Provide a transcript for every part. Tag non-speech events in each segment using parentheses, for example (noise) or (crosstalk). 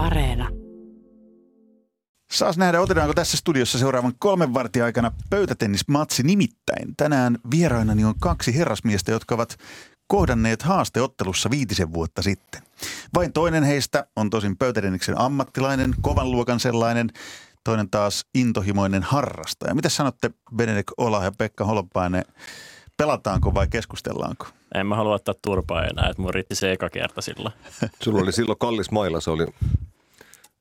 Areena. Saas nähdä, otetaanko tässä studiossa seuraavan kolmen vartin aikana pöytätennismatsi nimittäin. Tänään vierainani on kaksi herrasmiestä, jotka ovat kohdanneet haasteottelussa viitisen vuotta sitten. Vain toinen heistä on tosin pöytätenniksen ammattilainen, kovan luokan sellainen, toinen taas intohimoinen harrastaja. Mitä sanotte Benedek Ola ja Pekka Holopainen, pelataanko vai keskustellaanko? En mä halua ottaa turpaa enää, että mun riitti se eka kerta sillä. Sulla oli silloin kallis mailla, se oli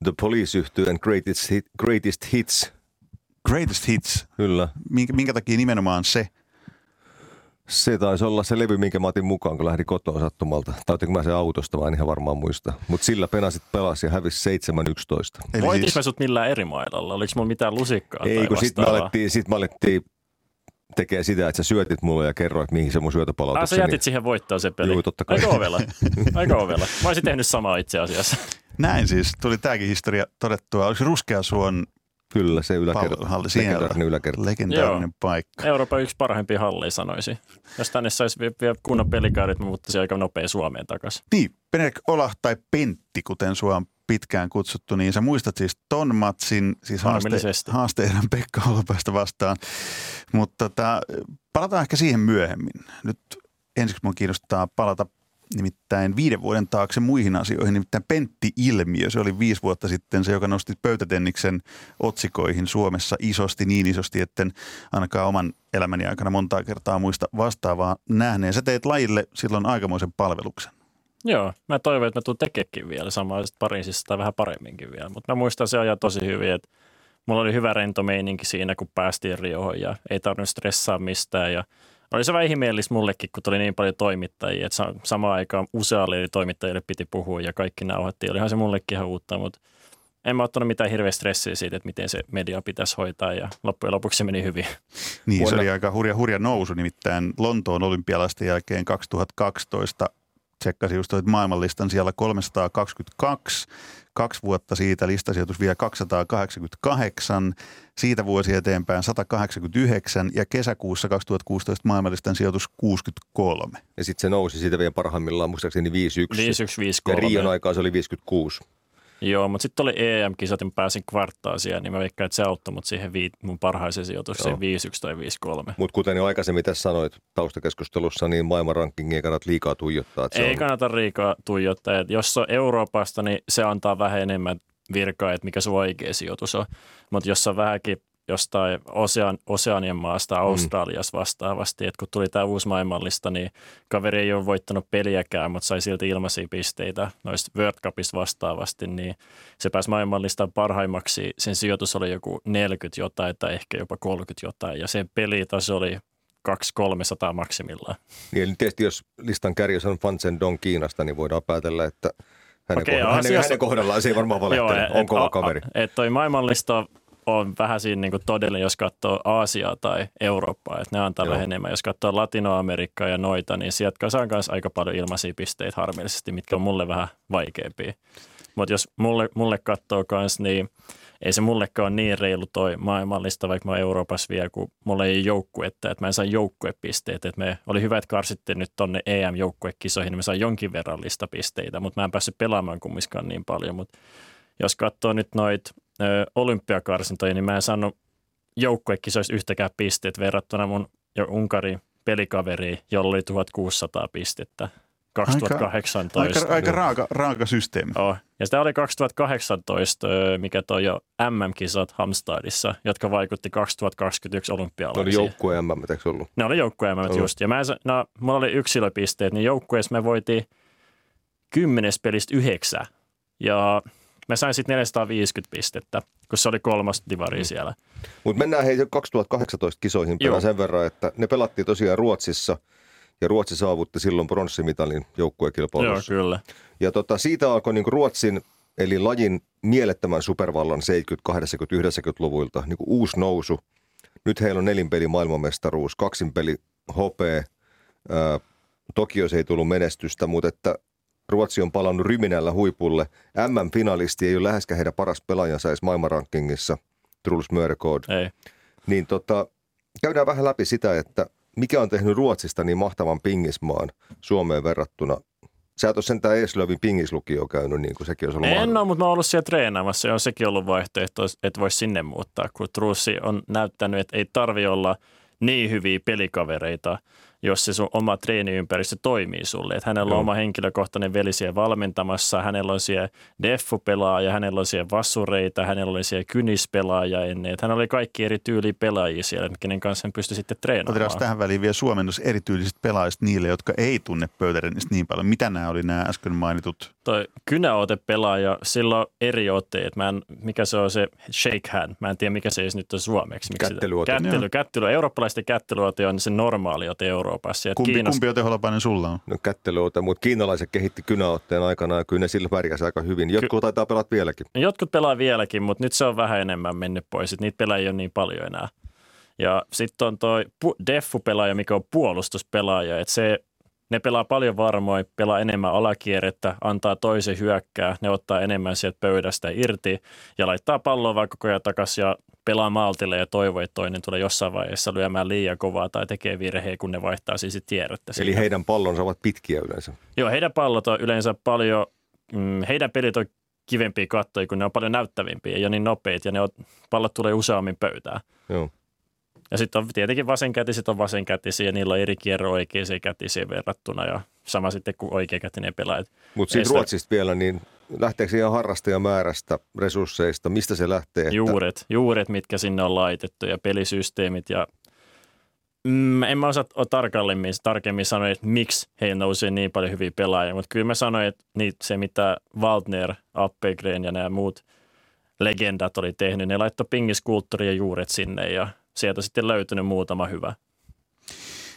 The police yhtyeen greatest, hit, greatest Hits. Greatest Hits. Kyllä. Minkä, minkä takia nimenomaan se? Se taisi olla se levy, minkä mä otin mukaan, kun lähdin kotoa sattumalta. Tai otinko mä se autosta, vaan en ihan varmaan muista. Mutta sillä penasit pelasi ja hävisi 7-11. Eli Voitis siis... mä sut millään eri mailalla? Oliko mulla mitään lusikkaa Ei, kun sitten me alettiin, sit me alettiin tekee sitä, että sä syötit mulle ja kerroit, mihin se mun syötöpalautus. Ah, sä jätit siihen voittoon se peli. Joo, totta kai. Aika ovella. (laughs) Aika ovella. Mä olisin tehnyt samaa itse asiassa. Näin siis. Tuli tämäkin historia todettua. Oliko Ruskea suon Kyllä, se yläkerta. Halli, legendaarinen yläkerta. Legendaarinen Joo. paikka. Euroopan yksi parhaimpia halleja sanoisi. Jos tänne saisi vielä kunnon pelikaarit, mä muuttaisin aika nopea Suomeen takaisin. Niin, Penek Ola tai Pentti, kuten sua on pitkään kutsuttu, niin sä muistat siis ton matsin, siis haaste, haasteiden Pekka Holopaista vastaan. Mutta tota, palataan ehkä siihen myöhemmin. Nyt ensiksi mun kiinnostaa palata nimittäin viiden vuoden taakse muihin asioihin, nimittäin Pentti-ilmiö. Se oli viisi vuotta sitten se, joka nosti pöytätenniksen otsikoihin Suomessa isosti, niin isosti, etten ainakaan oman elämäni aikana montaa kertaa muista vastaavaa nähneen. Sä teit lajille silloin aikamoisen palveluksen. Joo, mä toivon, että mä tuun tekeekin vielä samaa Pariisissa tai vähän paremminkin vielä, mutta mä muistan se ajan tosi hyvin, että mulla oli hyvä rento meininki siinä, kun päästiin Riohon ja ei tarvinnut stressaa mistään ja oli se vähän ihmeellistä mullekin, kun tuli niin paljon toimittajia, että samaan aikaan usealle toimittajille piti puhua ja kaikki nauhoittiin. Olihan se mullekin ihan uutta, mutta en mä ottanut mitään hirveä stressiä siitä, että miten se media pitäisi hoitaa ja loppujen lopuksi se meni hyvin. Niin, Vuonna... se oli aika hurja, hurja nousu, nimittäin Lontoon olympialaisten jälkeen 2012 tsekkasin just maailmanlistan siellä 322, kaksi vuotta siitä listasijoitus vielä 288, siitä vuosi eteenpäin 189 ja kesäkuussa 2016 maailmanlistan sijoitus 63. Ja sitten se nousi siitä vielä parhaimmillaan muistaakseni 51. 51, 53. Ja Rion aikaa se oli 56. Joo, mutta sitten oli EM-kisat ja mä pääsin kvarttaaseen, niin mä veikkaan, että se auttoi mut siihen vii, mun parhaiseen sijoitukseen 5-1 tai 5-3. Mutta kuten jo aikaisemmin tässä sanoit taustakeskustelussa, niin maailman rankingia ei kannata liikaa tuijottaa. Että ei on... kannata liikaa tuijottaa. Et jos on Euroopasta, niin se antaa vähän enemmän virkaa, että mikä se oikea sijoitus on. Mutta jos on vähänkin jostain Osean, Oseanian maasta, mm. Australiassa vastaavasti. että kun tuli tämä uusi maailmanlista, niin kaveri ei ole voittanut peliäkään, mutta sai silti ilmaisia pisteitä noista World Cupista vastaavasti, niin se pääsi maailmanlistaan parhaimmaksi. Sen sijoitus oli joku 40 jotain tai ehkä jopa 30 jotain, ja sen pelitaso oli 200-300 maksimillaan. Niin, eli tietysti jos listan kärjessä on Fan Dong Kiinasta, niin voidaan päätellä, että hänen, Okei, kohdallaan, asiassa... hänen kohdallaan se ei varmaan valehtele, on kova kaveri. Että toi maailmanlista on vähän siinä niin todellinen, jos katsoo Aasiaa tai Eurooppaa, että ne antaa Joo. vähän enemmän. Jos katsoo Latinoamerikkaa ja noita, niin sieltä kasaan kanssa aika paljon ilmaisia pisteitä harmillisesti, mitkä on mulle vähän vaikeampia. Mutta jos mulle, mulle katsoo kanssa, niin ei se mullekaan ole niin reilu toi maailmanlista, vaikka mä oon Euroopassa vielä, kun mulla ei joukkuetta, että mä en saa joukkuepisteet. Että me oli hyvä, että karsitte nyt tonne EM-joukkuekisoihin, niin mä saan jonkin verran listapisteitä, mutta mä en päässyt pelaamaan kumminkaan niin paljon. Mutta jos katsoo nyt olympiakarsintoja, niin mä en saanut joukkuekisoissa yhtäkään pisteet verrattuna mun jo Unkarin pelikaveriin, jolla oli 1600 pistettä 2018. Aika, aika, aika raaka, raaka systeemi. Oh. Ja sitä oli 2018, mikä toi jo MM-kisat Hamstadissa, jotka vaikutti 2021 olympialaisiin. Ne oli joukkue MM, eikö ollut? Ne oli joukkue MM, just. Ja mä, no, mulla oli yksilöpisteet, niin joukkueessa me voitiin kymmenes pelistä yhdeksän. Ja Mä sain sitten 450 pistettä, kun se oli kolmas divari mm. siellä. Mutta mennään hei 2018 kisoihin sen verran, että ne pelattiin tosiaan Ruotsissa ja Ruotsi saavutti silloin pronssimitalin joukkuekilpailussa. Joo, kyllä. Ja tota, siitä alkoi niin Ruotsin, eli lajin mielettömän supervallan 70-, 80-, 90-luvuilta niin uusi nousu. Nyt heillä on nelinpeli maailmanmestaruus, kaksinpeli hopea. Tokiossa ei tullut menestystä, mutta että Ruotsi on palannut ryminällä huipulle. MM-finalisti ei ole läheskään heidän paras pelaajansa edes maailmanrankingissa, Truls Mörgård. Ei. Niin tota, käydään vähän läpi sitä, että mikä on tehnyt Ruotsista niin mahtavan pingismaan Suomeen verrattuna Sä et ole sentään Eslövin pingislukio käynyt, niin kuin sekin olisi ollut En ole, mutta mä oon ollut siellä treenaamassa ja on sekin ollut vaihtoehto, että voisi sinne muuttaa, kun Trussi on näyttänyt, että ei tarvi olla niin hyviä pelikavereita – jos se sun oma treeniympäristö toimii sulle. Että hänellä Joo. on oma henkilökohtainen veli siellä valmentamassa, hänellä on siellä deffu-pelaaja, hänellä on siellä vassureita, hänellä oli siellä kynispelaaja ennen. Että hänellä oli kaikki eri tyyliä pelaajia siellä, kenen kanssa hän pystyi sitten treenaamaan. Otetaan tähän väliin vielä suomennos erityylisistä pelaajista niille, jotka ei tunne pöytärennistä niin paljon. Mitä nämä oli nämä äsken mainitut? Toi kynäote-pelaaja, sillä on eri otteet. Mä en, mikä se on se shake hand? Mä en tiedä, mikä se nyt on suomeksi. Kättelyote. Kättely, kättely. Eurooppalaisten kättelyote on se normaali ote Euro Euroopassa. Kumpi, Kiinasta... kumpi on teholapainen sulla on? No kättelyota, mutta kiinalaiset kehitti kynäotteen aikana ja kyllä ne sillä pärjäsi aika hyvin. Jotkut Ky- taitaa pelata vieläkin. Jotkut pelaa vieläkin, mutta nyt se on vähän enemmän mennyt pois. Niitä pelaajia ei ole niin paljon enää. Ja sitten on toi Deffu-pelaaja, mikä on puolustuspelaaja, että se ne pelaa paljon varmoin, pelaa enemmän alakierrettä, antaa toisen hyökkää, ne ottaa enemmän sieltä pöydästä irti ja laittaa palloa vaikka koko ajan takaisin ja pelaa maltille ja toivoo, että toinen tulee jossain vaiheessa lyömään liian kovaa tai tekee virheen, kun ne vaihtaa siis tiedettä. Eli heidän pallonsa ovat pitkiä yleensä? Joo, heidän pallot on yleensä paljon, mm, heidän pelit on kivempiä kattoja, kun ne on paljon näyttävimpiä ja niin nopeita ja ne on, pallot tulee useammin pöytään. Joo. Ja sitten on tietenkin vasenkätiset on vasenkätisiä ja niillä on eri kierro oikeisiin kätisiin verrattuna ja sama sitten kuin oikeakätinen pelaaja. Mutta siinä Ruotsista vielä, niin lähteekö ihan harrastajamäärästä, resursseista, mistä se lähtee? Että... Juuret, juuret, mitkä sinne on laitettu ja pelisysteemit ja mm, en mä osaa tarkemmin, tarkemmin sanoa, että miksi he nousee niin paljon hyviä pelaajia, mutta kyllä mä sanoin, että niin, se mitä Waldner, Appelgren ja nämä muut legendat oli tehnyt, ne laittoi pingiskulttuuri ja juuret sinne ja sieltä sitten löytynyt muutama hyvä.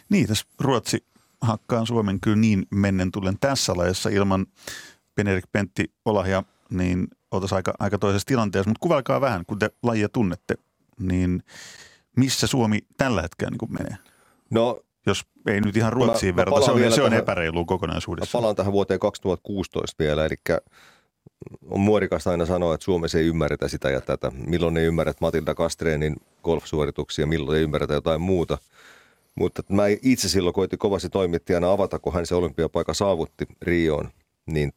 Niin, tässä Ruotsi hakkaan Suomen kyllä niin mennen tullen tässä lajassa ilman Benerik Pentti Olahja, niin oltaisiin aika, aika toisessa tilanteessa. Mutta kuvailkaa vähän, kun te lajia tunnette, niin missä Suomi tällä hetkellä niin menee? No, jos ei nyt ihan Ruotsiin verrata, se on, se on epäreilu kokonaisuudessa. Mä palaan tähän vuoteen 2016 vielä, eli on muodikasta aina sanoa, että Suomessa ei ymmärretä sitä ja tätä. Milloin ei ymmärrä Matilda Kastreenin golfsuorituksia, milloin ei ymmärretä jotain muuta. Mutta mä itse silloin koitin kovasti toimittajana avata, kun hän se olympiapaikka saavutti Rioon, niin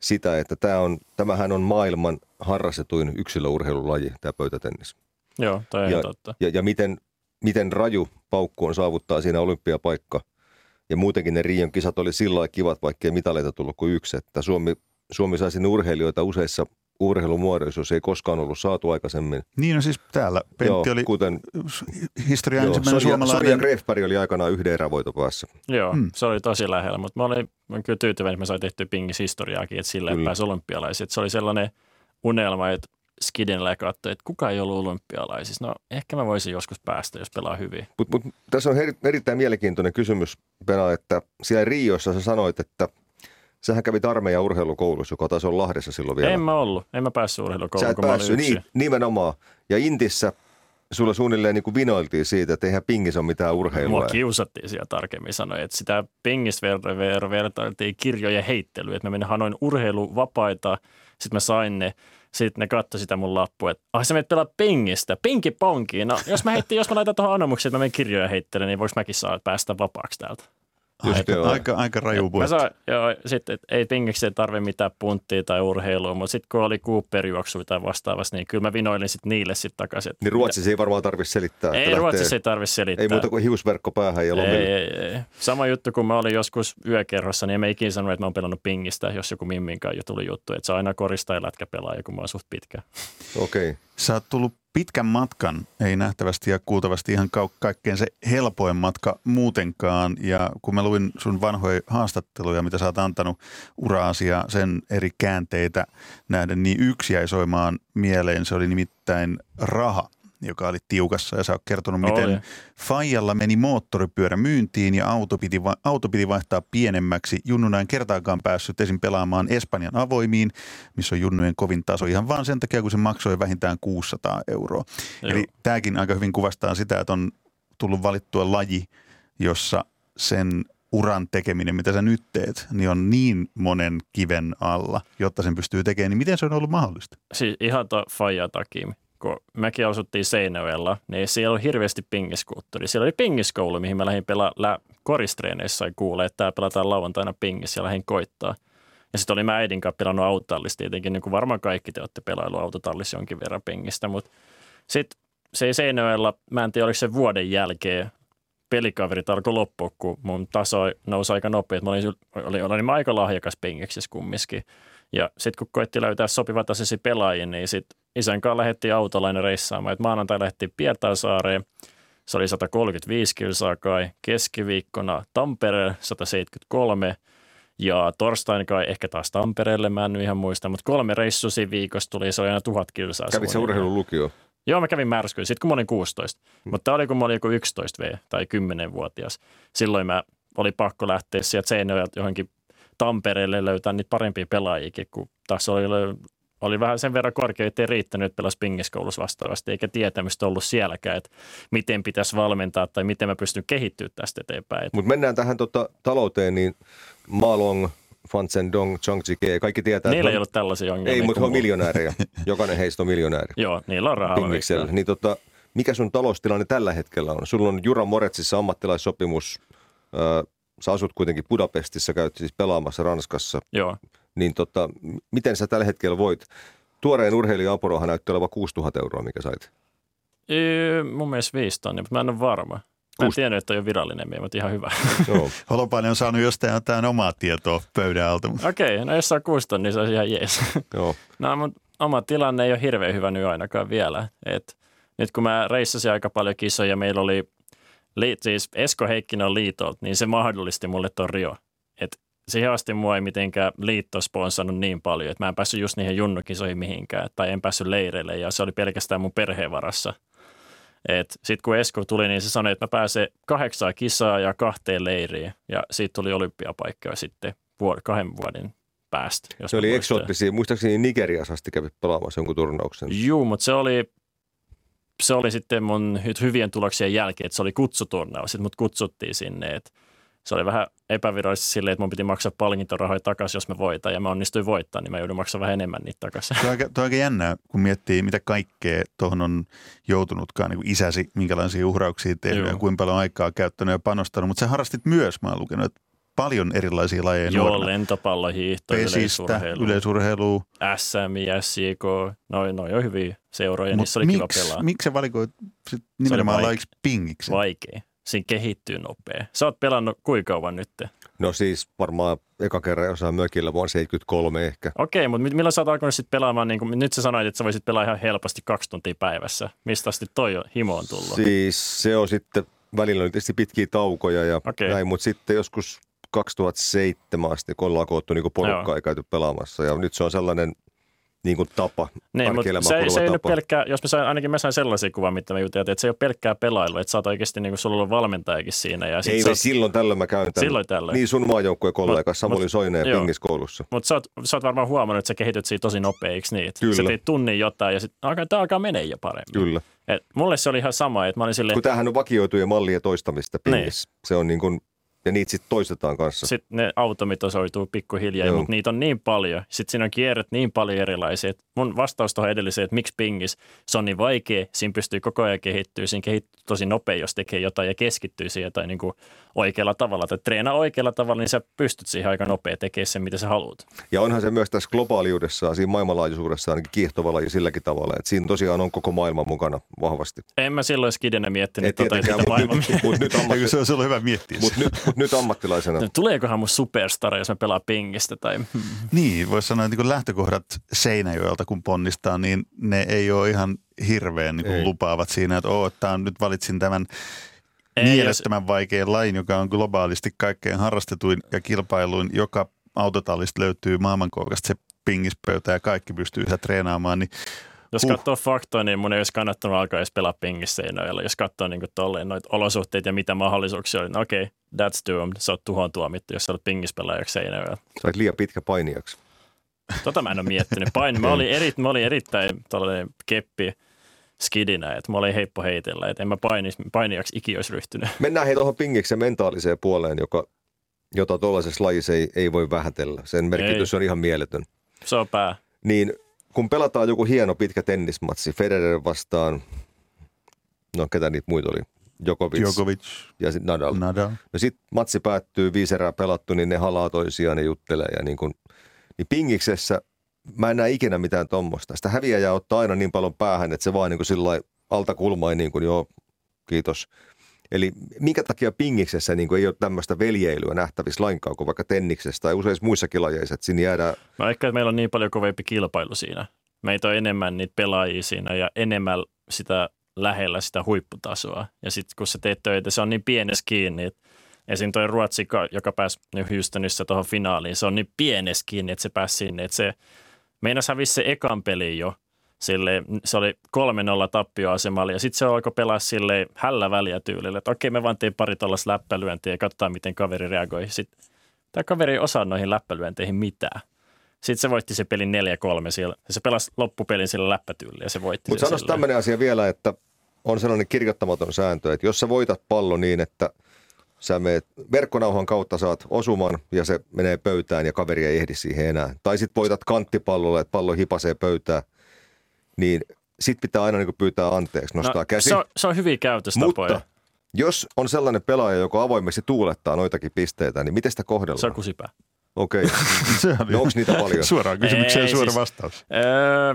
sitä, että tämä on, tämähän on maailman harrastetuin yksilöurheilulaji, tämä pöytätennis. Joo, tämä on ja, totta. Ja, ja miten, miten raju paukku on saavuttaa siinä olympiapaikka. Ja muutenkin ne Rion kisat oli sillä kivat, vaikkei mitaleita tullut kuin yksi. Että Suomi, Suomi sai sinne urheilijoita useissa urheilumuodoissa, jos ei koskaan ollut saatu aikaisemmin. Niin no siis täällä Pentti joo, oli kuten, historian joo, ensimmäinen Soria, suomalainen. Soria Grefberg oli aikanaan yhden erävoitopäässä. Joo, hmm. se oli tosi lähellä, mutta mä olin, mä olin kyllä tyytyväinen, että mä sain tehtyä pingis historiaakin, että sillä ei pääsi olympialaisiin. Se oli sellainen unelma, että katsoi, että kuka ei ollut olympialaisissa. No ehkä mä voisin joskus päästä, jos pelaa hyvin. Mut, mut, tässä on erittäin mielenkiintoinen kysymys, Pena, että siellä Riossa sä sanoit, että – Sähän kävit armeijan urheilukoulussa, joka taisi olla Lahdessa silloin vielä. En mä ollut. En mä päässyt urheilukouluun, Sä et kun päässyt, niin, nimenomaan. Ja Intissä sulla suunnilleen niin kuin vinoiltiin siitä, että eihän pingis ole mitään urheilua. Mua kiusattiin siellä tarkemmin sanoa, että sitä pingis ver- ver- vertailtiin kirjojen heittelyä, että mä menin hanoin urheiluvapaita, sitten mä sain ne, sitten ne katsoi sitä mun lappua, että ah sä menet pelaa pingistä, pinki ponkiin. No jos mä heitin, jos mä laitan tuohon anomuksiin, että mä menen kirjoja heittelyyn, niin voiko mäkin saa päästä vapaaksi täältä? Aika, aika, aika raju Mä saan, joo, sitten, ei pingiksi tarvitse mitään punttia tai urheilua, mutta sitten kun oli Cooper-juoksuja tai vastaavasti, niin kyllä mä vinoilin sitten niille sitten takaisin. Niin Ruotsissa ei varmaan tarvitse selittää. Ei Ruotsissa ei tarvitse selittää. Ei muuta kuin hiusverkko päähän ja lomille. Ei, ei, ei. Sama juttu, kun mä olin joskus yökerrossa, niin mä ikinä sanonut, että mä oon pelannut pingistä, jos joku mimminkaan jo tuli juttu. Että se aina korista ja lätkä pelaa, kun mä oon suht pitkä. Okei. Okay. Sä oot tullut pitkän matkan, ei nähtävästi ja kuultavasti ihan ka- kaikkein se helpoin matka muutenkaan. Ja kun mä luin sun vanhoja haastatteluja, mitä sä oot antanut uraasi ja sen eri käänteitä nähden, niin yksi jäi soimaan mieleen. Se oli nimittäin raha joka oli tiukassa ja sä oot kertonut, miten oli. Fajalla meni moottoripyörä myyntiin ja auto piti, va- auto piti vaihtaa pienemmäksi. Junnuna en kertaakaan päässyt esim. pelaamaan Espanjan avoimiin, missä on junnujen kovin taso ihan vaan sen takia, kun se maksoi vähintään 600 euroa. Joo. Eli tämäkin aika hyvin kuvastaa sitä, että on tullut valittua laji, jossa sen uran tekeminen, mitä sä nyt teet, niin on niin monen kiven alla, jotta sen pystyy tekemään. Niin miten se on ollut mahdollista? Siis ihan to Faija takia kun mekin asuttiin Seinäjoella, niin siellä oli hirveästi pingiskulttuuri. Siellä oli pingiskoulu, mihin mä lähdin pelaa lä- koristreeneissä ja kuulee, että tää pelataan lauantaina pingis ja lähdin koittaa. Ja sitten oli mä äidin kanssa pelannut autotallissa tietenkin, niin kuin varmaan kaikki te olette pelailu autotallissa jonkin verran pingistä, mutta sitten se ei Seinäjoella, mä en tiedä oliko se vuoden jälkeen, pelikaverit alkoi loppua, kun mun taso nousi aika nopeasti. Mä olin, olin, olin aika lahjakas pingiksissä kumminkin. Ja sitten kun koitti löytää sopivat tasaisia pelaajia, niin sitten isän kanssa lähdettiin autolla reissaamaan. Et maanantai lähdettiin Pietasaareen, se oli 135 kilsaa kai, keskiviikkona Tampereelle 173 ja torstaina kai ehkä taas Tampereelle, mä en ihan muista, mutta kolme reissusi viikossa tuli, se oli aina tuhat kilsaa. Kävit se urheilulukio? Joo, mä kävin märskyyn, sitten kun mä olin 16. Hmm. Mutta tämä oli kun mä olin joku 11 V tai 10-vuotias. Silloin mä oli pakko lähteä sieltä Seinäjoelta johonkin Tampereelle löytää niitä parempia pelaajikin, kun tässä oli, oli vähän sen verran korkea, ettei riittänyt, että pelasi pingiskoulussa vastaavasti, eikä tietämystä ollut sielläkään, että miten pitäisi valmentaa tai miten mä pystyn kehittyä tästä eteenpäin. Mutta mennään tähän tota, talouteen, niin Malong, Fan Dong, Chang kaikki tietää. Niillä ei ollut tällaisia ongelmia. Ei, mutta he on miljonäärejä. (laughs) Jokainen heistä on miljonääri. Joo, niillä on rahaa. Niin tota, mikä sun taloustilanne tällä hetkellä on? Sulla on Jura Moretsissa ammattilaissopimus, sä asut kuitenkin Budapestissa, käyt siis pelaamassa Ranskassa. Joo. Niin tota, miten sä tällä hetkellä voit? Tuoreen urheilija apuraha näyttää olevan 6000 euroa, mikä sait. Ei, mun mielestä 5 tonni, mutta mä en ole varma. Mä en tiennyt, että on jo virallinen, mutta ihan hyvä. (laughs) Holopainen on saanut jostain jotain omaa tietoa pöydän alta. Okei, okay, no jos saa kuusi niin se on ihan jees. (laughs) Joo. no, mutta oma tilanne ei ole hirveän hyvä nyt ainakaan vielä. Et nyt kun mä reissasin aika paljon kisoja, meillä oli liit, siis Esko Heikkinen on liitolta, niin se mahdollisti mulle tuon Rio. Siihen asti mua ei mitenkään liitto sponsannut niin paljon, että mä en päässyt just niihin junnukisoihin mihinkään tai en päässyt leireille ja se oli pelkästään mun perheen varassa. Sitten kun Esko tuli, niin se sanoi, että mä pääsen kahdeksaa kisaa ja kahteen leiriin ja siitä tuli olympiapaikkoja sitten vuod- kahden vuoden päästä. se oli eksoottisia. Muistaakseni Nigeriassa asti kävi pelaamassa jonkun turnauksen. Joo, mutta se oli se oli sitten mun hyvien tuloksien jälkeen, että se oli kutsuturnaus. Sitten mut kutsuttiin sinne, että se oli vähän epävirallisesti silleen, että mun piti maksaa palkintorahoja takaisin, jos mä voitan. Ja mä onnistuin voittaa, niin mä joudun maksamaan vähän enemmän niitä takaisin. Tuo on aika, tuo on aika jännää, kun miettii, mitä kaikkea tuohon on joutunutkaan niin kuin isäsi, minkälaisia uhrauksia tehnyt Joo. ja kuinka paljon aikaa käyttänyt ja panostanut. Mutta sä harrastit myös, mä oon lukenut, että paljon erilaisia lajeja Joo, nuorena. lentopallohiihto, Pesistä, yleisurheilu. SM, SJK, noin noi on hyviä seuroja, Mut niissä oli miksi, kiva pelaa. Miksi sä valikoit sit nimenomaan lajiksi pingiksi? Vaikea. Siinä kehittyy nopea. Sä oot pelannut kuinka kauan nyt? No siis varmaan eka kerran jossain mökillä vuonna 73 ehkä. Okei, mutta milloin sä oot alkanut sitten pelaamaan, niin kun, nyt sä sanoit, että sä voisit pelaa ihan helposti kaksi tuntia päivässä. Mistä asti toi himo on tullut? Siis se on sitten, välillä oli tietysti pitkiä taukoja ja okay. näin, mutta sitten joskus 2007 asti, kun ollaan koottu niin porukkaa ja käyty pelaamassa. Ja nyt se on sellainen niin kuin tapa, niin, mutta se, se ei tapa. pelkkää, jos mä sain, ainakin mä sain sellaisia kuvia, mitä mä juteltiin, että se ei ole pelkkää pelailu, että sä oot oikeasti niin kuin sulla on valmentajakin siinä. Ja sit ei, sä, silloin tällöin mä käyn tämän. Silloin tällöin. Niin sun maajoukkueen kollega Samuli Soineen pingiskoulussa. Mutta sä, sä oot varmaan huomannut, että sä kehityt siitä tosi nopeiksi niin? Kyllä. Sä teit tunnin jotain ja sitten alkaa, tämä alkaa menee jo paremmin. Kyllä. Et mulle se oli ihan sama, että mä olin silleen... Kun tämähän on vakioituja mallien toistamista pingis. Niin. Se on niin kuin ja niitä sitten toistetaan kanssa. Sitten ne automitosoituu pikkuhiljaa, mutta niitä on niin paljon. Sitten siinä on kierret niin paljon erilaisia. Mun vastaus tuohon edelliseen, että miksi pingis, se on niin vaikea, siinä pystyy koko ajan kehittyä, siinä kehittyy tosi nopea, jos tekee jotain ja keskittyy siihen jotain niin kuin oikealla tavalla. Tai treenaa oikealla tavalla, niin sä pystyt siihen aika nopea tekemään sen, mitä sä haluat. Ja onhan se myös tässä globaaliudessa, siinä maailmanlaajuisuudessa ainakin kiihtova laji silläkin tavalla, että siinä tosiaan on koko maailma mukana vahvasti. En mä silloin skidenä miettinyt tota, että mutta nyt, mut nyt ammatti... se, on, se on hyvä miettiä. Mutta nyt, mut nyt ammattilaisena. No, (laughs) tuleekohan mun superstar, jos mä pelaan pingistä? Tai... (laughs) Niin, voisi sanoa, että niin lähtökohdat Seinäjoelta kun ponnistaa, niin ne ei ole ihan hirveän niin kuin lupaavat siinä, että, oh, että nyt valitsin tämän ei, mielettömän jos... vaikean lain, joka on globaalisti kaikkein harrastetuin ja kilpailuin. Joka autotallista löytyy maailmankolkasta se pingispöytä ja kaikki pystyy yhä treenaamaan, niin jos huh. katsoo faktoja, niin mun ei olisi kannattanut alkaa edes pelaa pingissä Jos katsoo niin tolleen noita olosuhteita ja mitä mahdollisuuksia oli, niin okei, okay, that's doomed. Sä oot tuhon tuomittu, jos sä olet pingispelaajaksi Seinäjoella. Sä olet liian pitkä painijaksi. Tota mä en ole miettinyt. Paini, mä (laughs) olin, eri, mä olin erittäin tällainen keppi skidinä, että mä olin heippo heitellä, että en mä painis, painijaksi iki olisi ryhtynyt. (laughs) Mennään hei tuohon pingiksen mentaaliseen puoleen, joka, jota tuollaisessa lajissa ei, ei voi vähätellä. Sen merkitys ei. on ihan mieletön. Se on pää. Niin kun pelataan joku hieno pitkä tennismatsi, Federer vastaan, no ketä niitä muita oli, Djokovic, Djokovic. ja sitten Nadal. Nadal. No sitten matsi päättyy, viisi erää pelattu, niin ne halaa toisiaan, ne juttelee ja niin kuin, niin pingiksessä mä en näe ikinä mitään tuommoista. Sitä häviäjää ottaa aina niin paljon päähän, että se vaan niin kuin sillä alta kulmain niin kuin, joo, kiitos. Eli minkä takia pingiksessä niin ei ole tämmöistä veljeilyä nähtävissä lainkaan kuin vaikka tenniksessä tai useissa muissakin lajeissa, että siinä jäädään... No ehkä meillä on niin paljon kovempi kilpailu siinä. Meitä on enemmän niitä pelaajia siinä ja enemmän sitä lähellä sitä huipputasoa. Ja sitten kun sä teet töitä, se on niin pienessä kiinni, että esim. toi Ruotsi, joka pääsi Houstonissa tuohon finaaliin, se on niin pienessä kiinni, että se pääsi sinne, että se meinas hävisi se ekan peli jo. Sille, se oli 3-0 tappioasemalla ja sitten se alkoi pelaa sille hällä väliä tyylillä, että okei me vaan tein pari tuollaista läppälyöntiä ja katsotaan miten kaveri reagoi. Sitten tämä kaveri ei osaa noihin läppälyönteihin mitään. Sitten se voitti se pelin 4-3 siellä. Se pelasi loppupelin sillä läppätyylillä ja se voitti Mutta sanoisi tämmöinen asia vielä, että on sellainen kirjoittamaton sääntö, että jos sä voitat pallo niin, että sä meet verkkonauhan kautta saat osuman ja se menee pöytään ja kaveri ei ehdi siihen enää. Tai sitten voitat kanttipallolla, että pallo hipasee pöytään, niin sit pitää aina niin pyytää anteeksi, nostaa no, käsi. Se on, se on hyviä käytöstapoja. Mutta jos on sellainen pelaaja, joka avoimesti tuulettaa noitakin pisteitä, niin miten sitä kohdellaan? Se on kusipää. Okei. Okay. no onko niitä paljon? Suoraan kysymykseen ei, suora siis, vastaus. Öö,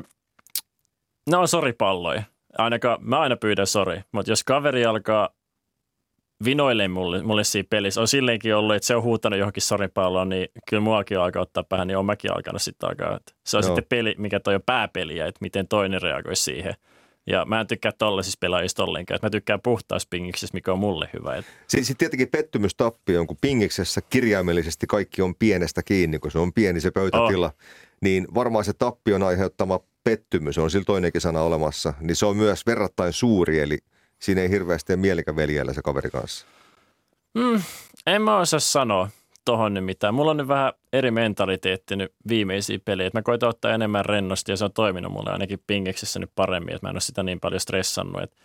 ne on soripalloja. Ainakaan, mä aina pyydän sori, mutta jos kaveri alkaa vinoille mulle, mulle siinä pelissä, on silleenkin ollut, että se on huutanut johonkin soripalloon, niin kyllä muakin alkaa ottaa päähän, niin on mäkin alkanut sitten alkaa. Että se on Joo. sitten peli, mikä toi on pääpeliä, että miten toinen reagoi siihen. Ja mä en tykkää tollaisista pelaajista ollenkaan. Mä tykkään puhtaasta pingiksessä, mikä on mulle hyvä. Siis sitten tietenkin pettymystappi on, kun pingiksessä kirjaimellisesti kaikki on pienestä kiinni, kun se on pieni se pöytätila. Oh. Niin varmaan se tappion aiheuttama pettymys, on sillä toinenkin sana olemassa, niin se on myös verrattain suuri, eli siinä ei hirveästi ole mielikäveljellä se kaveri kanssa. Mm, en mä osaa sanoa tohon nyt mitään. Mulla on nyt vähän eri mentaliteetti nyt viimeisiä pelejä. Mä koitan ottaa enemmän rennosti ja se on toiminut mulle ainakin pingeksissä nyt paremmin, että mä en ole sitä niin paljon stressannut. Että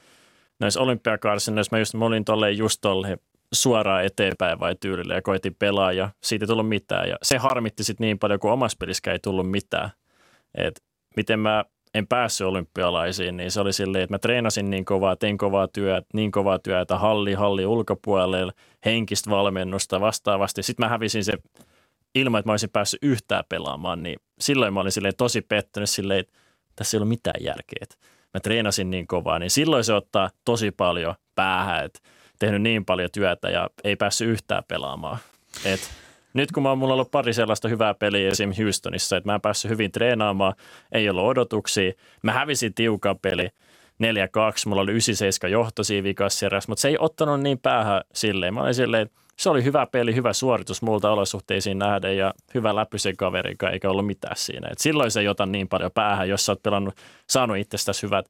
näissä olympiakarsinnoissa mä, just, mä olin tolleen just tolleen suoraan eteenpäin vai tyylillä ja koitin pelaa ja siitä ei tullut mitään. Ja se harmitti sitten niin paljon, kun omassa pelissä ei tullut mitään. Et miten mä en päässyt olympialaisiin, niin se oli silleen, että mä treenasin niin kovaa, tein kovaa työtä, niin kovaa työtä halli, halli ulkopuolelle, henkistä valmennusta vastaavasti. Sitten mä hävisin se ilman, että mä olisin päässyt yhtään pelaamaan, niin silloin mä olin silleen tosi pettynyt silleen, että tässä ei ole mitään järkeä. Mä treenasin niin kovaa, niin silloin se ottaa tosi paljon päähän, että tehnyt niin paljon työtä ja ei päässyt yhtään pelaamaan. Että nyt kun mä, mulla on ollut pari sellaista hyvää peliä esim. Houstonissa, että mä en päässyt hyvin treenaamaan, ei ollut odotuksia. Mä hävisin tiukan peli 4-2, mulla oli 9-7 johto siinä mutta se ei ottanut niin päähän silleen. Mä olin silleen, että se oli hyvä peli, hyvä suoritus multa olosuhteisiin nähden ja hyvä läpy sen kaverin eikä ollut mitään siinä. Et silloin se ei ota niin paljon päähän, jos sä oot pelannut, saanut itsestäsi hyvät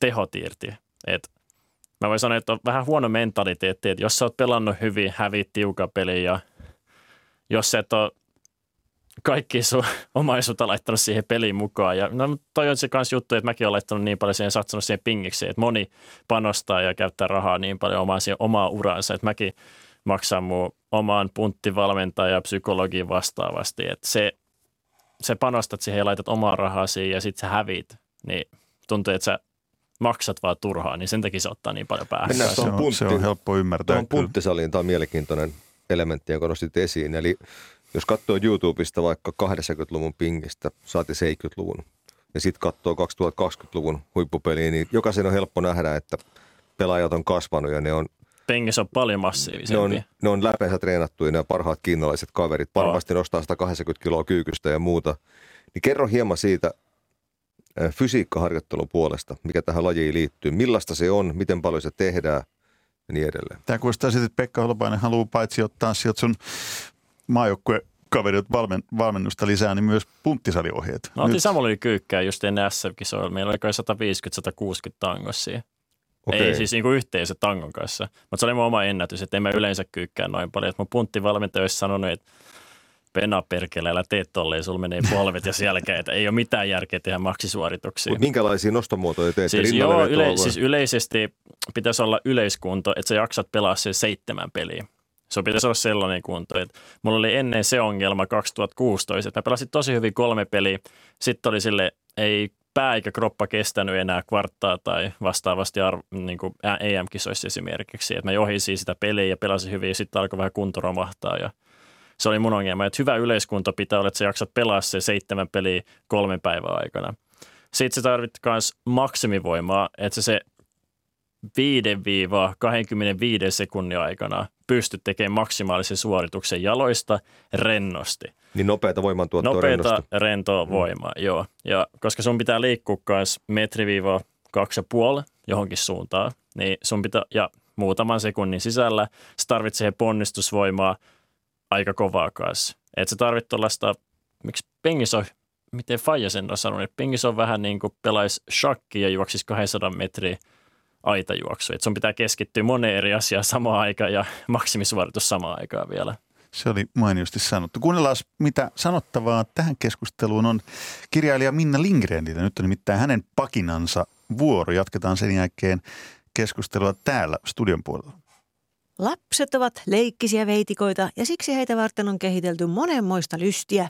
tehot irti. Et mä voin sanoa, että on vähän huono mentaliteetti, että jos sä oot pelannut hyvin, hävit tiukan peli ja jos et ole kaikki sun (laughs) omaisuutta laittanut siihen peliin mukaan. Ja no, toi on se kanssa juttu, että mäkin olen laittanut niin paljon siihen, satsannut siihen pingiksi, että moni panostaa ja käyttää rahaa niin paljon omaa, siihen omaa uraansa, että mäkin maksan mun omaan punttivalmentajan ja psykologiin vastaavasti, että se, se panostat siihen ja laitat omaa rahaa siihen ja sitten sä hävit, niin tuntuu, että sä maksat vaan turhaa, niin sen takia se ottaa niin paljon päähän. Mennään se, on, puntti, se on helppo ymmärtää. Tuohon punttisaliin, tämä on mielenkiintoinen elementti, jonka nostit esiin. Eli jos katsoo YouTubesta vaikka 80-luvun pingistä, saati 70-luvun, ja sitten katsoo 2020-luvun huippupeliä, niin jokaisen on helppo nähdä, että pelaajat on kasvanut ja ne on Pengissä on paljon massiivisempia. Ne on, ne on läpeensä treenattuja, ne on parhaat kiinalaiset kaverit. Varmasti nostaa 180 kiloa kyykystä ja muuta. Niin kerro hieman siitä fysiikkaharjoittelun puolesta, mikä tähän lajiin liittyy. Millaista se on, miten paljon se tehdään – ja niin edelleen. Tämä kuulostaa sitten, että Pekka Holopainen haluaa paitsi ottaa sieltä sun maajoukkue kaverit valmen, valmennusta lisää, niin myös punttisaliohjeet. No otin Samuli Kyykkää just ennen SF-kisoilla. Meillä oli 150-160 tangossia. Okay. Ei siis niinku yhteensä tangon kanssa. Mutta se oli mun oma ennätys, että en mä yleensä kyykkää noin paljon. Et mun punttivalmentaja olisi sanonut, että Pena perkele, älä tee tolleen, sulla menee polvet ja selkä, että ei ole mitään järkeä tehdä maksisuorituksia. Mutta minkälaisia nostomuotoja teet? Siis, joo, yle, siis yleisesti pitäisi olla yleiskunto, että sä jaksat pelaa se seitsemän peliä. Se pitäisi olla sellainen kunto. Että mulla oli ennen se ongelma 2016, että mä pelasin tosi hyvin kolme peliä. Sitten oli sille, ei pää eikä kroppa kestänyt enää kvarttaa tai vastaavasti arv, niin kuin EM-kisoissa esimerkiksi. Et mä johisin sitä peliä ja pelasin hyvin ja sitten alkoi vähän kunto romahtaa ja se oli mun ongelma. Että hyvä yleiskunto pitää olla, että sä jaksat pelaa se seitsemän peliä kolmen päivän aikana. Sitten sä tarvitset myös maksimivoimaa, että se, se 5-25 sekunnin aikana pystyt tekemään maksimaalisen suorituksen jaloista rennosti. Niin nopeata voimantuottoa Nopeata rennosti. rentoa mm. voimaa, joo. Ja koska sun pitää liikkua myös metri-viiva kaksi ja puoli johonkin suuntaan, niin sun pitää, ja muutaman sekunnin sisällä sä tarvitsee ponnistusvoimaa aika kovaa kanssa. Että sä tarvit tuollaista, miksi pengis on, miten Faija sen on sanonut, että pengis on vähän niin kuin pelaisi shakki ja juoksisi 200 metriä aitajuoksu. Että sun pitää keskittyä moneen eri asiaan samaan aikaan ja maksimisuoritus samaan aikaan vielä. Se oli mainiosti sanottu. Kuunnellaan, mitä sanottavaa tähän keskusteluun on kirjailija Minna Lindgrenillä. Nyt on nimittäin hänen pakinansa vuoro. Jatketaan sen jälkeen keskustelua täällä studion puolella. Lapset ovat leikkisiä veitikoita ja siksi heitä varten on kehitelty monenmoista lystiä.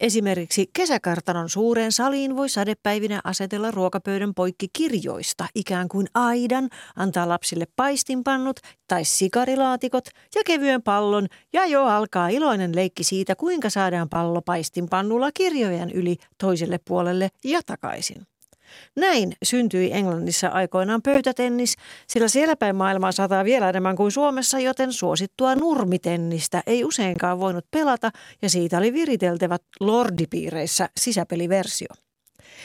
Esimerkiksi kesäkartanon suureen saliin voi sadepäivinä asetella ruokapöydän poikki kirjoista, ikään kuin aidan, antaa lapsille paistinpannut tai sikarilaatikot ja kevyen pallon ja jo alkaa iloinen leikki siitä, kuinka saadaan pallo paistinpannulla kirjojen yli toiselle puolelle ja takaisin. Näin syntyi Englannissa aikoinaan pöytätennis, sillä siellä päin maailmaa sataa vielä enemmän kuin Suomessa, joten suosittua nurmitennistä ei useinkaan voinut pelata ja siitä oli viriteltävät lordipiireissä sisäpeliversio.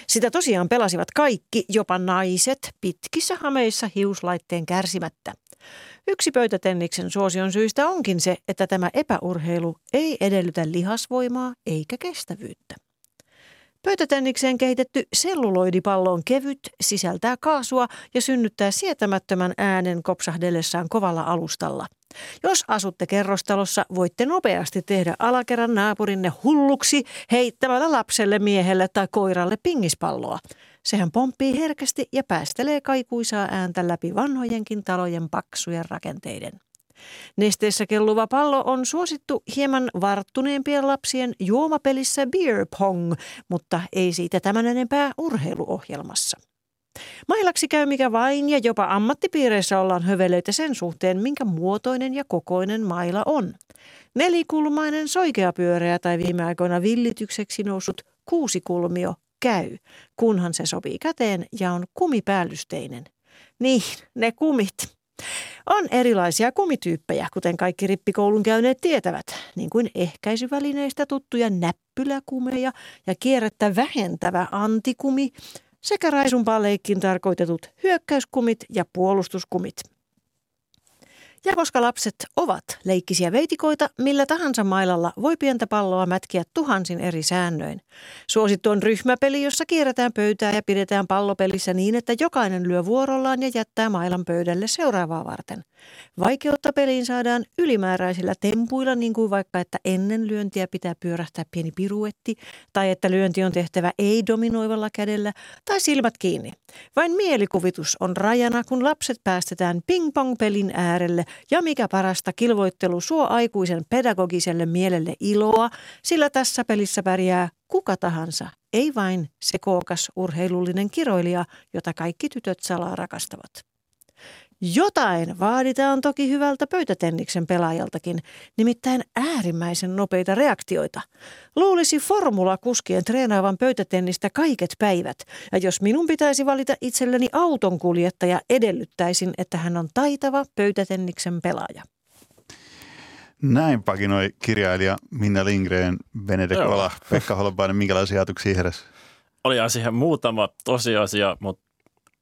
Sitä tosiaan pelasivat kaikki, jopa naiset, pitkissä hameissa hiuslaitteen kärsimättä. Yksi pöytätenniksen suosion syistä onkin se, että tämä epäurheilu ei edellytä lihasvoimaa eikä kestävyyttä. Pöytätennikseen kehitetty selluloidipallo on kevyt, sisältää kaasua ja synnyttää sietämättömän äänen kopsahdellessaan kovalla alustalla. Jos asutte kerrostalossa, voitte nopeasti tehdä alakerran naapurinne hulluksi heittämällä lapselle, miehelle tai koiralle pingispalloa. Sehän pomppii herkästi ja päästelee kaikuisaa ääntä läpi vanhojenkin talojen paksujen rakenteiden. Nesteessä kelluva pallo on suosittu hieman varttuneempien lapsien juomapelissä Beer Pong, mutta ei siitä tämän enempää urheiluohjelmassa. Mailaksi käy mikä vain ja jopa ammattipiireissä ollaan hövelöitä sen suhteen, minkä muotoinen ja kokoinen maila on. Nelikulmainen soikeapyöreä tai viime aikoina villitykseksi noussut kuusikulmio käy, kunhan se sopii käteen ja on kumipäällysteinen. Niin, ne kumit. On erilaisia kumityyppejä, kuten kaikki rippikoulun käyneet tietävät, niin kuin ehkäisyvälineistä tuttuja näppyläkumeja ja kierrettä vähentävä antikumi sekä raisumpaan leikkiin tarkoitetut hyökkäyskumit ja puolustuskumit. Ja koska lapset ovat leikkisiä veitikoita, millä tahansa mailalla voi pientä palloa mätkiä tuhansin eri säännöin. Suosittu on ryhmäpeli, jossa kierretään pöytää ja pidetään pallopelissä niin, että jokainen lyö vuorollaan ja jättää mailan pöydälle seuraavaa varten. Vaikeutta peliin saadaan ylimääräisillä tempuilla, niin kuin vaikka, että ennen lyöntiä pitää pyörähtää pieni piruetti, tai että lyönti on tehtävä ei-dominoivalla kädellä, tai silmät kiinni. Vain mielikuvitus on rajana, kun lapset päästetään ping-pong-pelin äärelle, ja mikä parasta kilvoittelu suo aikuisen pedagogiselle mielelle iloa, sillä tässä pelissä pärjää kuka tahansa, ei vain se kookas urheilullinen kiroilija, jota kaikki tytöt salaa rakastavat. Jotain vaaditaan toki hyvältä pöytätenniksen pelaajaltakin, nimittäin äärimmäisen nopeita reaktioita. Luulisi formula-kuskien treenaavan pöytätennistä kaiket päivät, ja jos minun pitäisi valita itselleni auton kuljettaja, edellyttäisin, että hän on taitava pöytätenniksen pelaaja. Näin pakinoi kirjailija Minna Lindgren, Benedek Ola, Pekka Holopainen, minkälaisia ajatuksia heräsi? Oli siihen muutama tosiasia, mutta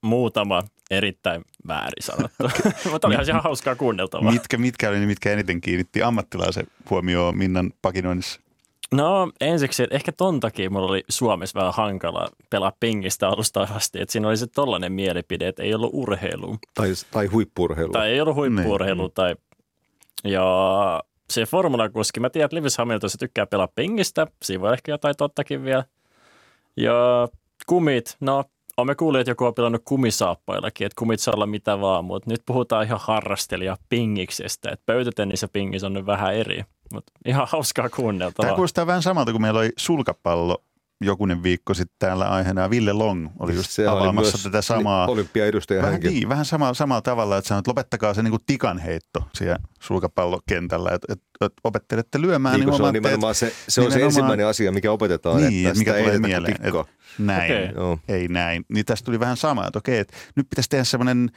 muutama erittäin väärin sanottu. (laughs) Mutta oli ihan hauskaa kuunneltavaa. Mitkä, mitkä oli mitkä eniten kiinnitti ammattilaisen huomioon Minnan pakinoinnissa? No ensiksi, että ehkä ton takia mulla oli Suomessa vähän hankala pelaa pingistä alusta asti. Että siinä oli se tollainen mielipide, että ei ollut urheilu. Tai, tai huippurheilu. Tai ei ollut huippurheilu. Niin. Tai, ja se formulakuski, mä tiedän, että Lewis Hamilton se tykkää pelaa pingistä. Siinä voi ehkä jotain tottakin vielä. Ja kumit, no Olemme kuulleet, että joku on pelannut kumisaappaillakin, että kumit saa olla mitä vaan, mutta nyt puhutaan ihan harrastelija pingiksestä, että pöytätennissä pingis on nyt vähän eri, mutta ihan hauskaa kuunneltavaa. Tämä kuulostaa vähän samalta kuin meillä oli sulkapallo jokunen viikko sitten täällä aiheena. Ville Long oli just se avaamassa oli tätä samaa. Olympia-edustaja vähän, hänkin. Niin, vähän sama, samalla tavalla, että sanoo, että lopettakaa se niin kuin tikanheitto siellä sulkapallokentällä. Että, että, että opettelette lyömään. Niin, niin se on nimenomaan se, se, on se ensimmäinen asia, mikä opetetaan. Niin, että mikä tulee mieleen. Että näin, okay. ei näin. Niin tästä tuli vähän sama, että okei, että nyt pitäisi tehdä semmoinen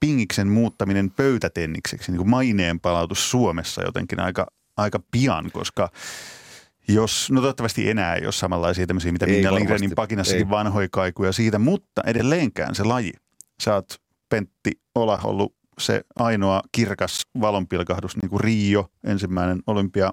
pingiksen muuttaminen pöytätennikseksi, niin kuin maineen palautus Suomessa jotenkin aika, aika pian, koska jos, no toivottavasti enää ei ole samanlaisia tämmöisiä, mitä Minna Lindgrenin pakinassakin ei. vanhoja kaikuja siitä, mutta edelleenkään se laji. Sä oot Pentti Ola ollut se ainoa kirkas valonpilkahdus, niin kuin Rio, ensimmäinen olympia